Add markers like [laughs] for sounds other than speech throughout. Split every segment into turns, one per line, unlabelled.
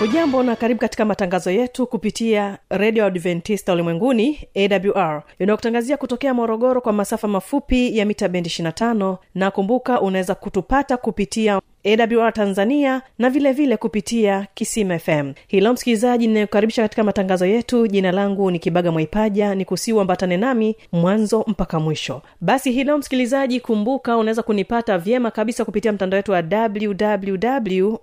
hujambo na karibu katika matangazo yetu kupitia redio adventista ulimwenguni awr inayokutangazia kutokea morogoro kwa masafa mafupi ya mita bendi 25 na kumbuka unaweza kutupata kupitia awr tanzania na vilevile vile kupitia kisima fm hilo msikilizaji inayokaribisha katika matangazo yetu. Jina langu ni kibaga mwaipaja ni kusiuambatane nami mwanzo mpaka mwisho. Basi hilo msikilizaji kumbuka unaweza kunipata vyema kabisa kupitia mtandao wetu wa www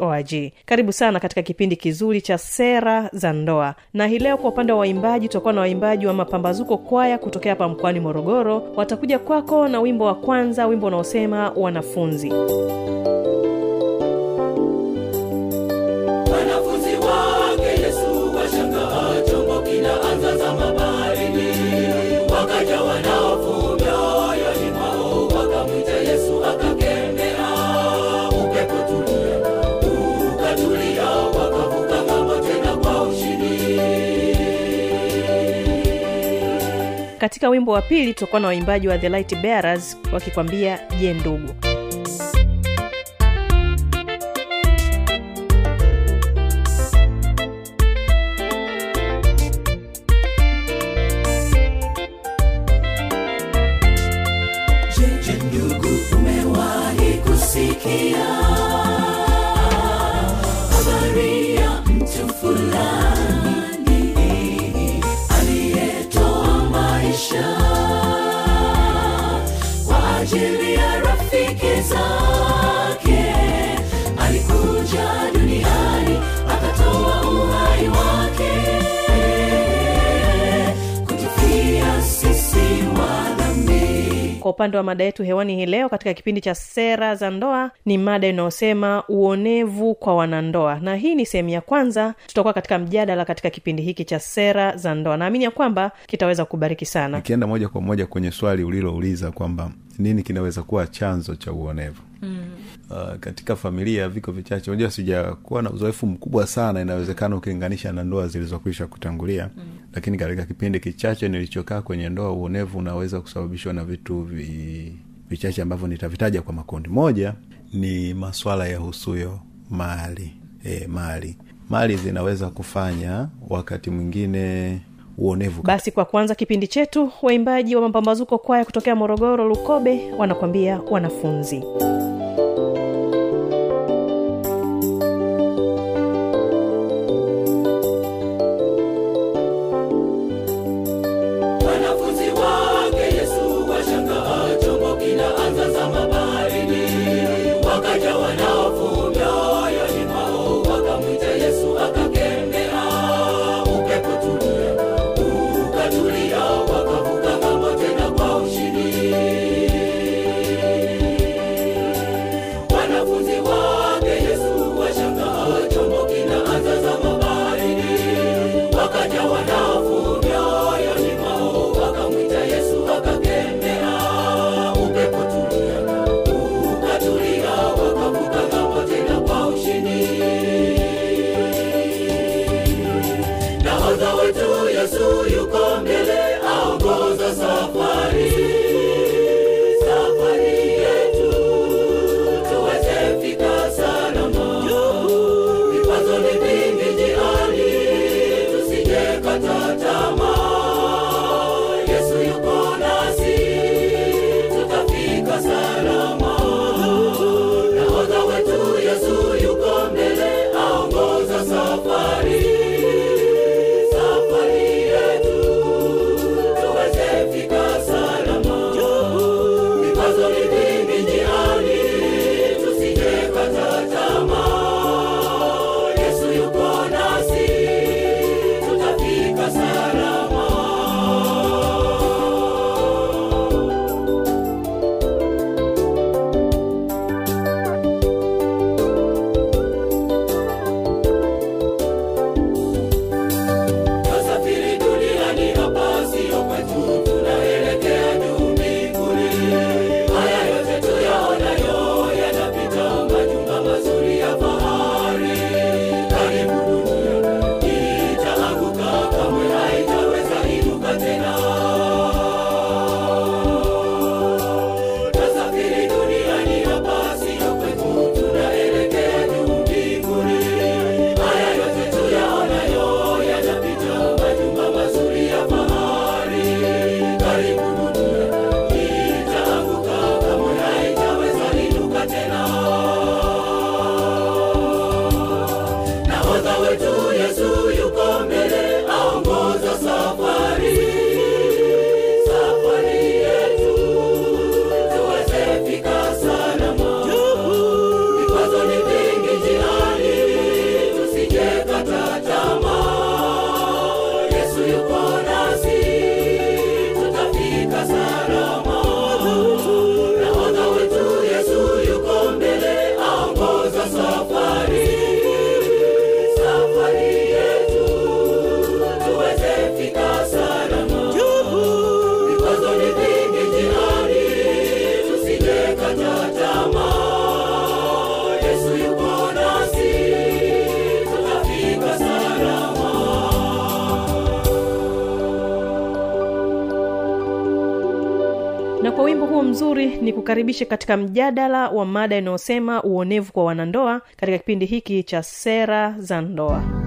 org karibu sana katika kipindi kizuri cha sera za ndoa. Na hii leo kwa upande wa waimbaji tutakuwa na waimbaji wa mapambazuko kwaya kutokea hapa mkoani morogoro. Watakuja kwako na wimbo wa kwanza wimbo unaosema wanafunzi
wanafunzi
katika wimbo wa pili tutakuwa na waimbaji wa the light bearers wakikwambia je ndugu
ajili ya rafiki zake
upande wa mada yetu hewani hii leo katika kipindi cha sera za ndoa ni mada inayosema uonevu kwa wanandoa. Na hii ni sehemu ya kwanza tutakuwa katika mjadala katika kipindi hiki cha sera za ndoa. Naamini ya kwamba kitaweza kubariki sana.
Ikienda moja kwa moja kwenye swali ulilouliza kwamba nini kinaweza kuwa chanzo cha uonevu? Mm. uh, katika familia viko vichache. Unajua sijakuwa na uzoefu mkubwa sana inawezekana ukilinganisha na ndoa zilizokwisha kutangulia. Mm. Lakini katika kipindi kichache nilichokaa kwenye ndoa uonevu unaweza kusababishwa na vitu vi, vichache ambavyo nitavitaja kwa makundi. Moja ni maswala ya husuyo mali e, mali. Mali zinaweza kufanya wakati mwingine uonevu.
Basi kwa kwanza kipindi chetu waimbaji wa mapambazuko kwaya kutokea morogoro lukobe wanakwambia wanafunzi
wanafunzi wimbo ni kukaribishe katika mjadala wa mada inayosema uonevu kwa wanandoa katika kipindi hiki cha sera za ndoa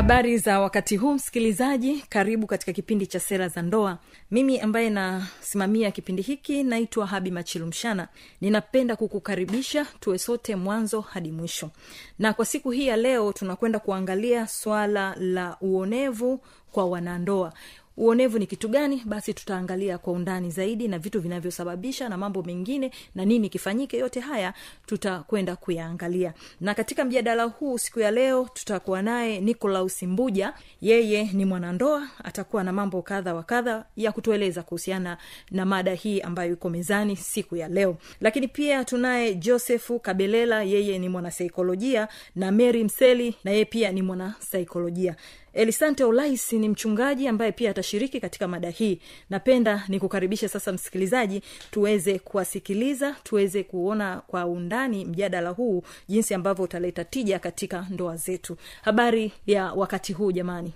habari za wakati huu msikilizaji. Karibu katika kipindi cha sera za ndoa. Mimi ambaye nasimamia kipindi hiki naitwa habi machilumshana ninapenda kukukaribisha tuwe sote mwanzo hadi mwisho. Na kwa siku hii ya leo tunakwenda kuangalia swala la uonevu kwa wanandoa uonevu ni kitu gani? Basi tutaangalia kwa undani zaidi na vitu vinavyosababisha na mambo mengine na nini kifanyike. Yote haya tutakwenda kuyaangalia. Na katika mjadala huu siku ya leo tutakuwa naye nicolaus mbuja. Yeye ni mwanandoa atakuwa na mambo kadha wa kadha ya kutueleza kuhusiana na mada hii ambayo iko mezani siku ya leo. Lakini pia tunaye josefu kabelela. Yeye ni mwanasaikolojia na mary mseli na yeye pia ni mwanasaikolojia elisante olais ni mchungaji ambaye pia atashiriki katika mada hii. Napenda nikukaribishe sasa msikilizaji tuweze kuwasikiliza tuweze kuona kwa undani mjadala huu jinsi ambavyo utaleta tija katika ndoa zetu. Habari ya wakati huu jamani?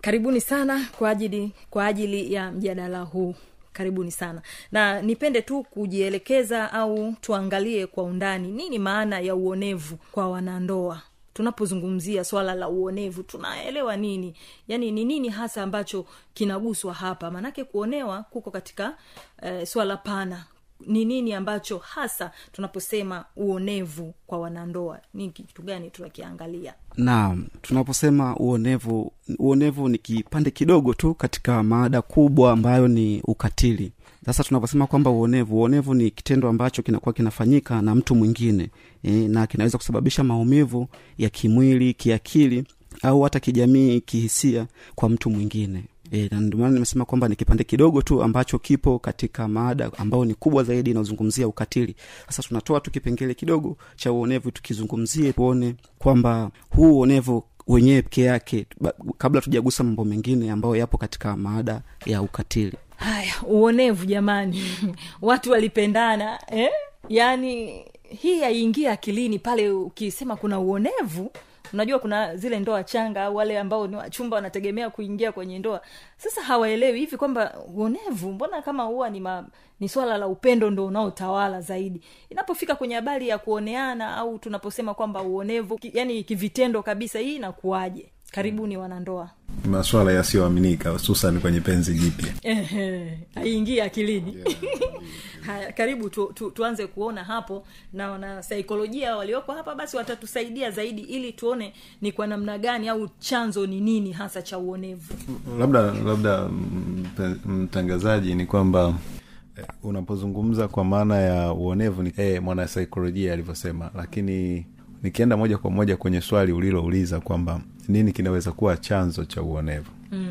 Karibuni sana kwa ajili kwa ajili ya mjadala huu. Karibuni sana. Na nipende tu kujielekeza au tuangalie kwa undani nini maana ya uonevu kwa wanandoa tunapozungumzia swala la uonevu tunaelewa nini? Yaani ni nini hasa ambacho kinaguswa hapa? Maanake kuonewa kuko katika eh, swala pana. Ni nini ambacho hasa tunaposema uonevu kwa wanandoa? Ni kitu gani tunakiangalia?
Naam tunaposema uonevu uonevu ni kipande kidogo tu katika maada kubwa ambayo ni ukatili sasa tunavyosema kwamba uonevu uonevu ni kitendo ambacho kinakuwa kinafanyika na mtu mwingine e, na kinaweza kusababisha maumivu ya kimwili kiakili au hata kijamii kihisia kwa mtu mwingine. E, na nimesema kwamba ni kipande kidogo tu ambacho kipo katika maada ambayo ni kubwa zaidi inayozungumzia ukatili. Sasa tunatoa tu kipengele kidogo cha uonevu tukizungumzie tuone kwamba huu uonevu wenyewe peke yake kabla tujagusa mambo mengine ambayo yapo katika maada ya ukatili
haya uonevu jamani. [laughs] Watu walipendana eh? yaani hii haiingia akilini pale ukisema kuna uonevu. Unajua kuna zile ndoa changa au wale ambao ni wachumba wanategemea kuingia kwenye ndoa. Sasa hawaelewi hivi kwamba uonevu mbona kama huwa ni ma, ni swala la upendo ndo unaotawala zaidi? Inapofika kwenye habari ya kuoneana au tunaposema kwamba uonevu ki, yani kivitendo kabisa hii inakuwaje? Karibuni wanandoa
maswala yasiyoaminika hususan kwenye penzi jipya.
Aiingie haiingii akilini. [laughs] Haya karibu tu, tu, tuanze kuona hapo na wanasaikolojia walioko hapa basi watatusaidia zaidi ili tuone ni kwa namna gani au chanzo ni nini hasa cha uonevu.
Labda labda mtangazaji ni kwamba eh, unapozungumza kwa maana ya uonevu ni eh, mwanasaikolojia alivyosema lakini nikienda moja kwa moja kwenye swali ulilouliza kwamba nini kinaweza kuwa chanzo cha uonevu? Mm.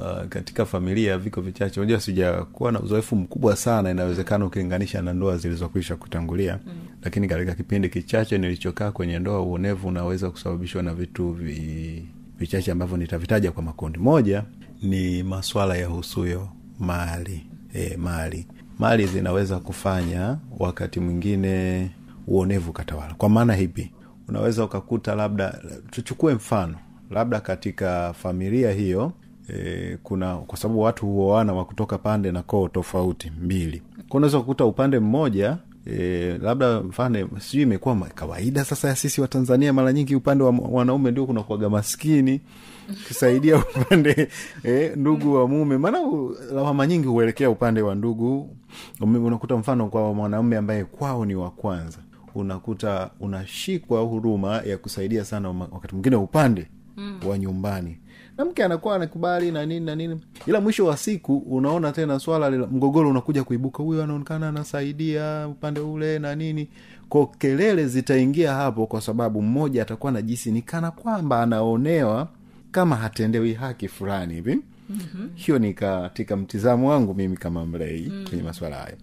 uh, katika familia viko vichache. Unajua sijakuwa na uzoefu mkubwa sana inawezekana ukilinganisha na ndoa zilizokwisha kutangulia. Mm. lakini katika kipindi kichache nilichokaa kwenye ndoa uonevu unaweza kusababishwa na vitu vi, vichache ambavyo nitavitaja kwa makundi. Moja ni maswala ya husuyo mali. E, mali. Mali zinaweza kufanya wakati mwingine uonevu katawala kwa maana hipi unaweza ukakuta labda tuchukue mfano labda katika familia hiyo e, kuna kwa sababu watu huoana wa kutoka pande na koo tofauti mbili. Kwa unaweza kukuta upande mmoja E, labda mfano sijui imekuwa kawaida sasa ya sisi watanzania mara nyingi upande wa wanaume ndio kunakuaga maskini kisaidia [laughs] upande e, ndugu wa mume. Maana lawama nyingi huelekea upande wa ndugu. Unakuta mfano kwa mwanaume ambaye kwao ni wa kwanza unakuta unashikwa huruma ya kusaidia sana wakati mwingine upande mm. wa nyumbani na mke anakuwa anakubali na nini na nini ila mwisho wa siku unaona tena swala la mgogoro unakuja kuibuka huyu anaonekana anasaidia upande ule na nini ko kelele zitaingia hapo kwa sababu mmoja atakuwa na jisi ni kana kwamba anaonewa kama hatendewi haki fulani hivi mm-hmm. hiyo ni katika mtizamo wangu mimi kama mlei mm-hmm. kwenye maswala hayo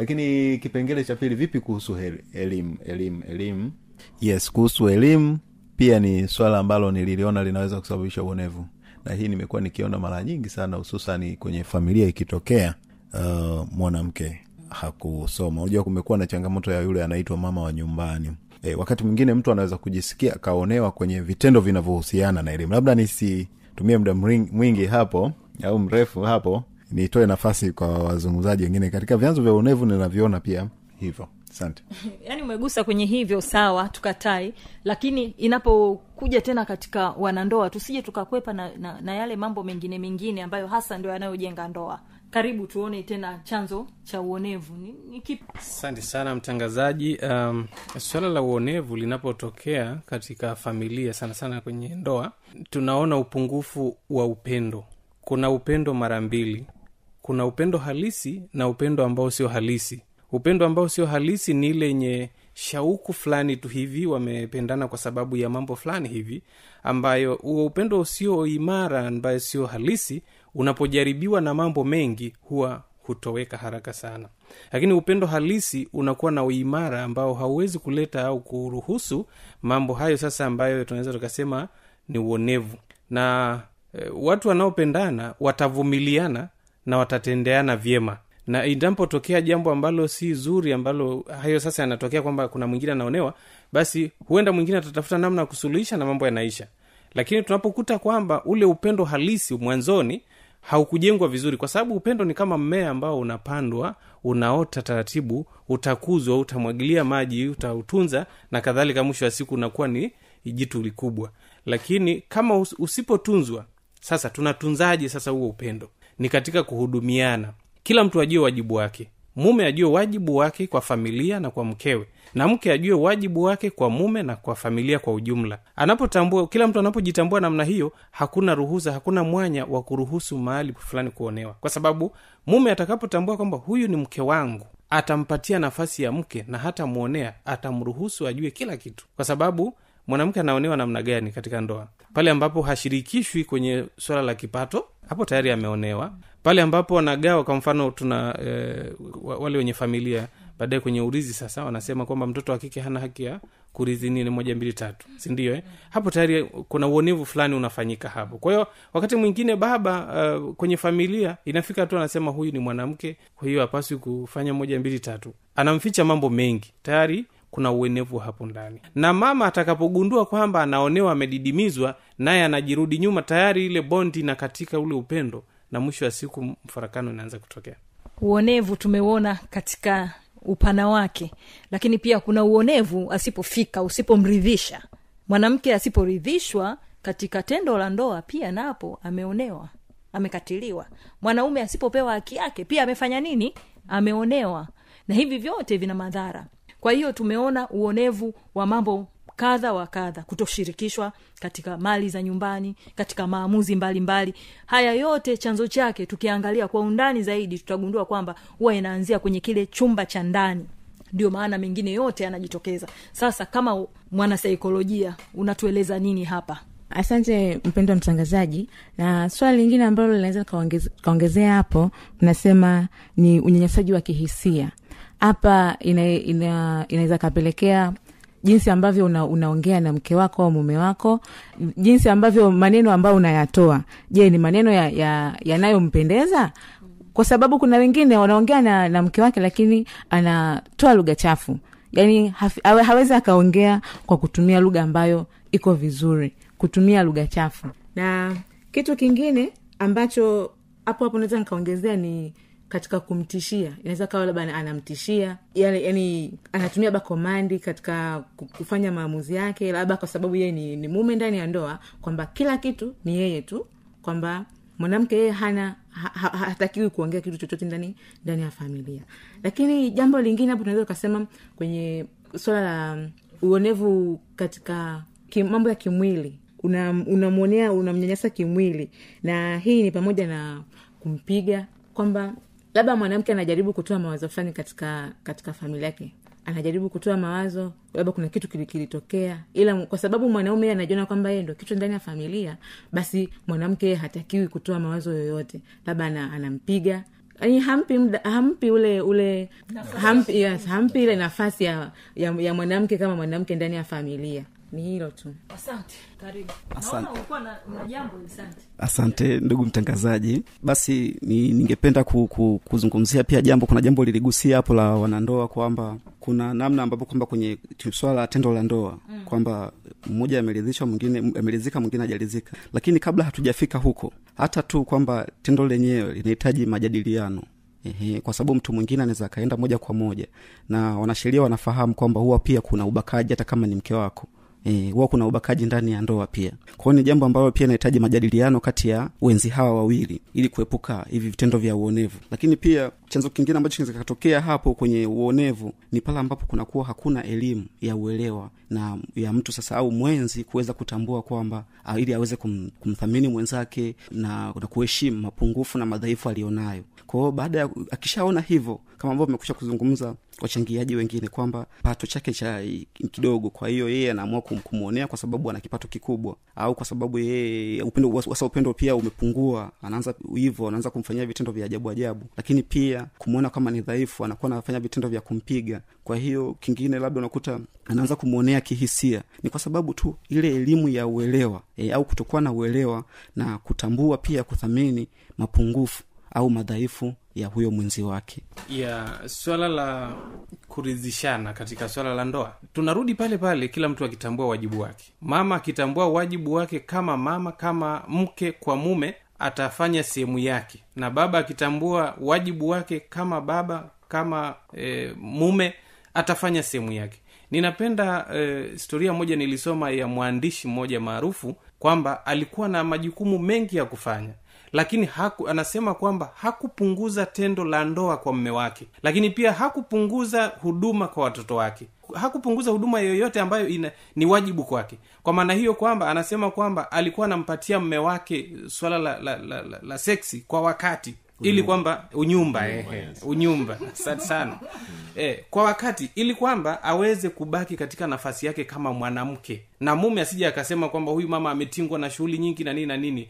lakini kipengele cha pili vipi kuhusu elimu elimu elimu? Yes kuhusu elimu pia ni swala ambalo nililiona linaweza kusababisha uonevu. Na hii nimekuwa nikiona mara nyingi sana hususani kwenye familia ikitokea uh, mwanamke hakusoma. Unajua kumekuwa na changamoto ya yule anaitwa mama wa nyumbani. E, wakati mwingine mtu anaweza kujisikia akaonewa kwenye vitendo vinavyohusiana na elimu. Labda nisitumie muda mwingi hapo au mrefu hapo nitoe nafasi kwa wazungumzaji wengine. Katika vyanzo vya uonevu ninavyoona pia hivyo. Asante. [laughs]
Yaani umegusa kwenye hivyo sawa tukatai. Lakini inapokuja tena katika wanandoa tusije tukakwepa na, na, na yale mambo mengine mengine ambayo hasa ndio yanayojenga ndoa. Karibu tuone tena chanzo cha uonevu. Ni, ni kipi?
Asante sana mtangazaji. Um, swala la uonevu linapotokea katika familia sana sana kwenye ndoa tunaona upungufu wa upendo. Kuna upendo mara mbili kuna upendo halisi na upendo ambao sio halisi. Upendo ambao sio halisi ni ile yenye shauku fulani tu hivi wamependana kwa sababu ya mambo fulani hivi ambayo huo upendo usio imara ambayo sio halisi. Unapojaribiwa na mambo mengi huwa hutoweka haraka sana. Lakini upendo halisi unakuwa na uimara ambao hauwezi kuleta au kuruhusu mambo hayo sasa ambayo tunaweza tukasema ni uonevu. Na e, watu wanaopendana watavumiliana na watatendeana vyema. Na inapotokea jambo ambalo si zuri ambalo hayo sasa yanatokea kwamba kuna mwingine anaonewa basi huenda mwingine atatafuta namna ya kusuluhisha na mambo yanaisha. Lakini tunapokuta kwamba ule upendo halisi mwanzoni haukujengwa vizuri kwa sababu upendo ni kama mmea ambao unapandwa unaota taratibu utakuzwa utamwagilia maji utautunza na kadhalika mwisho wa siku unakuwa ni jitu likubwa. Lakini kama usipotunzwa sasa tunatunzaje sasa huo upendo ni katika kuhudumiana. Kila mtu ajue wajibu wake. Mume ajue wajibu wake kwa familia na kwa mkewe. Na mke ajue wajibu wake kwa mume na kwa familia kwa ujumla. Anapotambua kila mtu anapojitambua namna hiyo hakuna ruhusa hakuna mwanya wa kuruhusu mahali fulani kuonewa. Kwa sababu mume atakapotambua kwamba huyu ni mke wangu atampatia nafasi ya mke na hata mwonea atamruhusu ajue kila kitu. Kwa sababu mwanamke anaonewa namna gani katika ndoa? Pale ambapo hashirikishwi kwenye swala la kipato hapo tayari ameonewa. Pale ambapo wanagawa kwa mfano tuna e, wale wenye familia baadaye kwenye urizi sasa wanasema kwamba mtoto wa kike hana haki ya kurithi nini moja mbili tatu. Sindio eh? hapo tayari kuna uonevu fulani unafanyika hapo. Kwa hiyo wakati mwingine baba uh, kwenye familia inafika tu anasema huyu ni mwanamke kwa hiyo hapaswi kufanya moja mbili tatu. Anamficha mambo mengi. Tayari kuna uenevu hapo ndani. Na mama atakapogundua kwamba anaonewa amedidimizwa naye anajirudi nyuma tayari ile bondi na katika ule upendo na mwisho wa siku mfarakano inaanza kutokea.
Uonevu tumeuona katika upana wake lakini pia kuna uonevu asipofika usipomridhisha. Mwanamke asiporidhishwa katika tendo la ndoa pia napo ameonewa amekatiliwa. Mwanaume asipopewa haki yake pia amefanya nini? Ameonewa. Na hivi vyote vina madhara kwa hiyo tumeona uonevu wa mambo kadha wa kadha kutoshirikishwa katika mali za nyumbani katika maamuzi mbalimbali. Mbali. haya yote chanzo chake tukiangalia kwa undani zaidi tutagundua kwamba huwa inaanzia kwenye kile chumba cha ndani. Ndio maana mengine yote yanajitokeza. Sasa kama mwanasaikolojia unatueleza nini hapa?
Asante mpendo wa mtangazaji. Na swala lingine ambalo linaweza kaongezea hapo unasema ni unyanyasaji wa kihisia hapa inaweza ina, kapelekea jinsi ambavyo una, unaongea na mke wako au mume wako jinsi ambavyo maneno ambayo unayatoa. Je ni maneno yanayompendeza ya, ya kwa sababu kuna wengine wanaongea na, na mke wake lakini anatoa lugha chafu. Yani hawezi akaongea kwa kutumia lugha ambayo iko vizuri kutumia lugha chafu. Na kitu kingine ambacho hapo hapo naweza nikaongezea ni katika kumtishia. Inaweza kawa labda anamtishia yale yani anatumia bakomandi katika kufanya maamuzi yake labda kwa sababu yeye ni, ni mume ndani ya ndoa kwamba kila kitu ni yeye tu kwamba mwanamke yeye hana ha, ha, hatakiwi kuongea kitu chochote ndani ndani ya familia. Lakini jambo lingine hapo tunaweza ukasema kwenye swala la uonevu katika kim, mambo ya kimwili. Unamwonea una unamnyanyasa kimwili. Na hii ni pamoja na kumpiga kwamba labda mwanamke anajaribu kutoa mawazo fulani katika katika familia yake. Anajaribu kutoa mawazo labda kuna kitu kilitokea. Ila kwa sababu mwanaume anajiona kwamba yeye ndo kichwa ndani ya familia basi mwanamke hatakiwi kutoa mawazo yoyote. Labda anampiga. Yani hampi mda, hampi ule ule hampi, yes, hampi ile nafasi ya, ya, ya mwanamke kama mwanamke ndani ya familia ni hilo tu.
Asante. Karibu.
Asante.
naona na, na jambo asante.
Asante ndugu mtangazaji. Basi ni, ningependa ku, ku, kuzungumzia pia jambo. Kuna jambo liligusia hapo la wanandoa kwamba kuna namna ambapo kwamba kwenye swala la tendo la ndoa mm. kwamba mmoja ameridhishwa mwingine ameridhika mwingine hajaridhika lakini kabla hatujafika huko hata tu kwamba tendo lenyewe linahitaji majadiliano. Ehe, kwa sababu mtu mwingine anaweza akaenda moja kwa moja. Na wanasheria wanafahamu kwamba huwa pia kuna ubakaji hata kama ni mke wako Eh, huwa kuna ubakaji ndani ya ndoa pia. Kwao ni jambo ambalo pia inahitaji majadiliano kati ya wenzi hawa wawili ili kuepuka hivi vitendo vya uonevu. Lakini pia chanzo kingine ambacho kinaweza hapo kwenye uonevu ni pale ambapo kunakuwa hakuna elimu ya uelewa na ya mtu sasa au mwenzi kuweza kutambua kwamba ah, ili aweze kum, kumthamini mwenzake na, na kuheshimu mapungufu na madhaifu aliyonayo. Kwao baada ya akishaona hivyo kama ambavyo mekusha kuzungumza wachangiaji wengine kwamba pato chake cha kidogo kwa hiyo yeye anaamua kumwonea kwa sababu ana kipato kikubwa au kwa sababu yeye upendo wasa upendo pia umepungua anaanza hivyo anaanza kumfanyia vitendo vya ajabu ajabu. Lakini pia kumwona kama ni dhaifu anakuwa anafanya vitendo vya kumpiga. Kwa hiyo kingine labda unakuta anaanza kumwonea kihisia ni kwa sababu tu ile elimu ya uelewa e, au kutokuwa na uelewa na kutambua pia kuthamini mapungufu au madhaifu ya huyo mwenzi wake.
Ya swala la kuridhishana katika swala la ndoa. Tunarudi pale pale kila mtu akitambua wajibu wake. Mama akitambua wajibu wake kama mama kama mke kwa mume atafanya sehemu yake. Na baba akitambua wajibu wake kama baba kama e, mume atafanya sehemu yake. Ninapenda e, historia moja nilisoma ya mwandishi mmoja maarufu kwamba alikuwa na majukumu mengi ya kufanya lakini haku, anasema kwamba hakupunguza tendo la ndoa kwa mme wake. Lakini pia hakupunguza huduma kwa watoto wake. Hakupunguza huduma yoyote ambayo ina, ni wajibu kwake. Kwa maana hiyo kwamba anasema kwamba alikuwa anampatia mme wake swala la, la, la, la, la seksi kwa wakati ili kwamba unyumba unyumba. [laughs] Asante sana. Eh, kwa wakati ili kwamba aweze kubaki katika nafasi yake kama mwanamke na mume asije akasema kwamba huyu mama ametingwa na shughuli nyingi na nini na nini.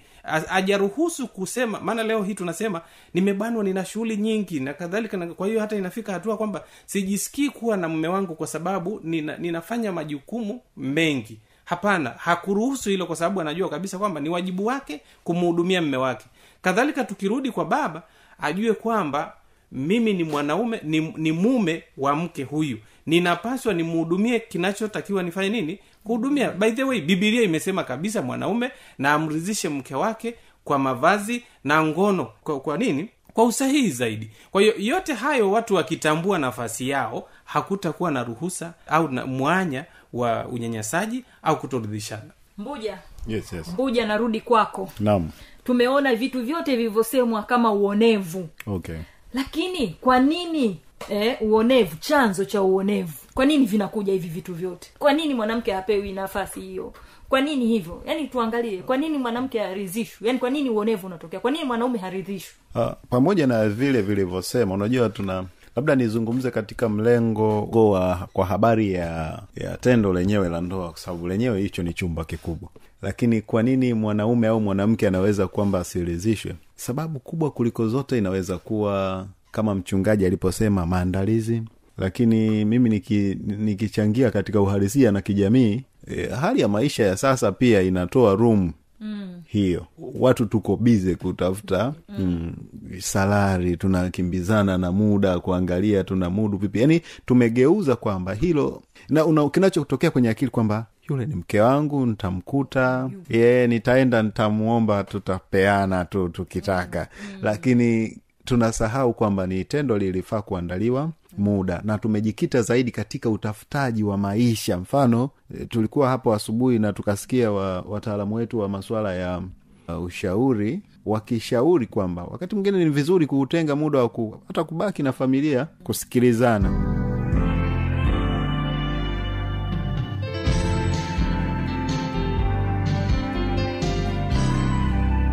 Ajaruhusu kusema maana leo hii tunasema nimebanwa nina shughuli nyingi na kadhalika na kwa hiyo hata inafika hatua kwamba sijisikii kuwa na mume wangu kwa sababu nina, ninafanya majukumu mengi. Hapana hakuruhusu hilo kwa sababu anajua kabisa kwamba ni wajibu wake kumhudumia mme wake kadhalika tukirudi kwa baba ajue kwamba mimi ni mwanaume ni, ni mume wa mke huyu. Ninapaswa nimhudumie kinachotakiwa nifanye nini? Kuhudumia. By the way bibilia imesema kabisa mwanaume na amridhishe mke wake kwa mavazi na ngono. Kwa, kwa nini? Kwa usahihi zaidi. Kwa hiyo yote hayo watu wakitambua nafasi yao hakutakuwa na ruhusa au na mwanya wa unyanyasaji au kutoridhishana
mbuja.
Yes, yes.
mbuja narudi kwako.
Naam.
Tumeona vitu vyote vilivyosemwa kama uonevu.
Okay.
Lakini kwa nini eh, uonevu chanzo cha uonevu? Kwa nini vinakuja hivi vitu vyote? Kwa nini mwanamke hapewi nafasi hiyo? Kwa nini hivyo? Yaani tuangalie kwa nini mwanamke haridhishwi? Yaani kwa nini uonevu unatokea? Kwa nini mwanaume haridhishwi?
Uh, pamoja na vile vilivyosema unajua tuna labda nizungumze katika mlengo wa kwa habari ya ya tendo lenyewe la ndoa kwa sababu lenyewe hicho ni chumba kikubwa. Lakini kwa nini mwanaume au mwanamke anaweza kwamba asirizishwe sababu kubwa kuliko zote inaweza kuwa kama mchungaji aliposema maandalizi. Lakini mimi niki, nikichangia katika uhalisia na kijamii e, hali ya maisha ya sasa pia inatoa room mm. hiyo watu tuko bize kutafuta mm, salari tunakimbizana na muda kuangalia tuna mudu vipi yaani tumegeuza kwamba hilo na una, kinachotokea kwenye akili kwamba yule ni mke wangu nitamkuta ye nitaenda nitamwomba tutapeana tu tukitaka mm. lakini tunasahau kwamba ni tendo lilifaa kuandaliwa muda. Na tumejikita zaidi katika utafutaji wa maisha. Mfano e, tulikuwa hapo asubuhi na tukasikia wataalamu wetu wa masuala ya uh, ushauri wakishauri kwamba wakati mwingine ni vizuri kuutenga muda wa ku, hata kubaki na familia kusikilizana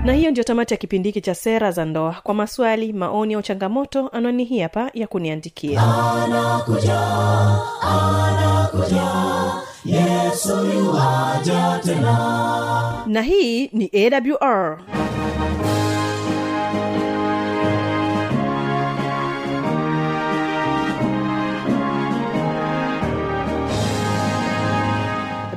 na hiyo ndio tamati ya kipindi hiki cha sera za ndoa. Kwa maswali maoni au changamoto anwani hii hapa ya kuniandikia.
Yuwaja tena.
Na hii ni awr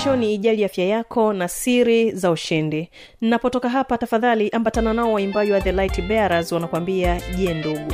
kesho ni ijali afya yako na siri za ushindi. Napotoka hapa tafadhali ambatana nao waimbaji wa the light bearers wanakuambia je ndugu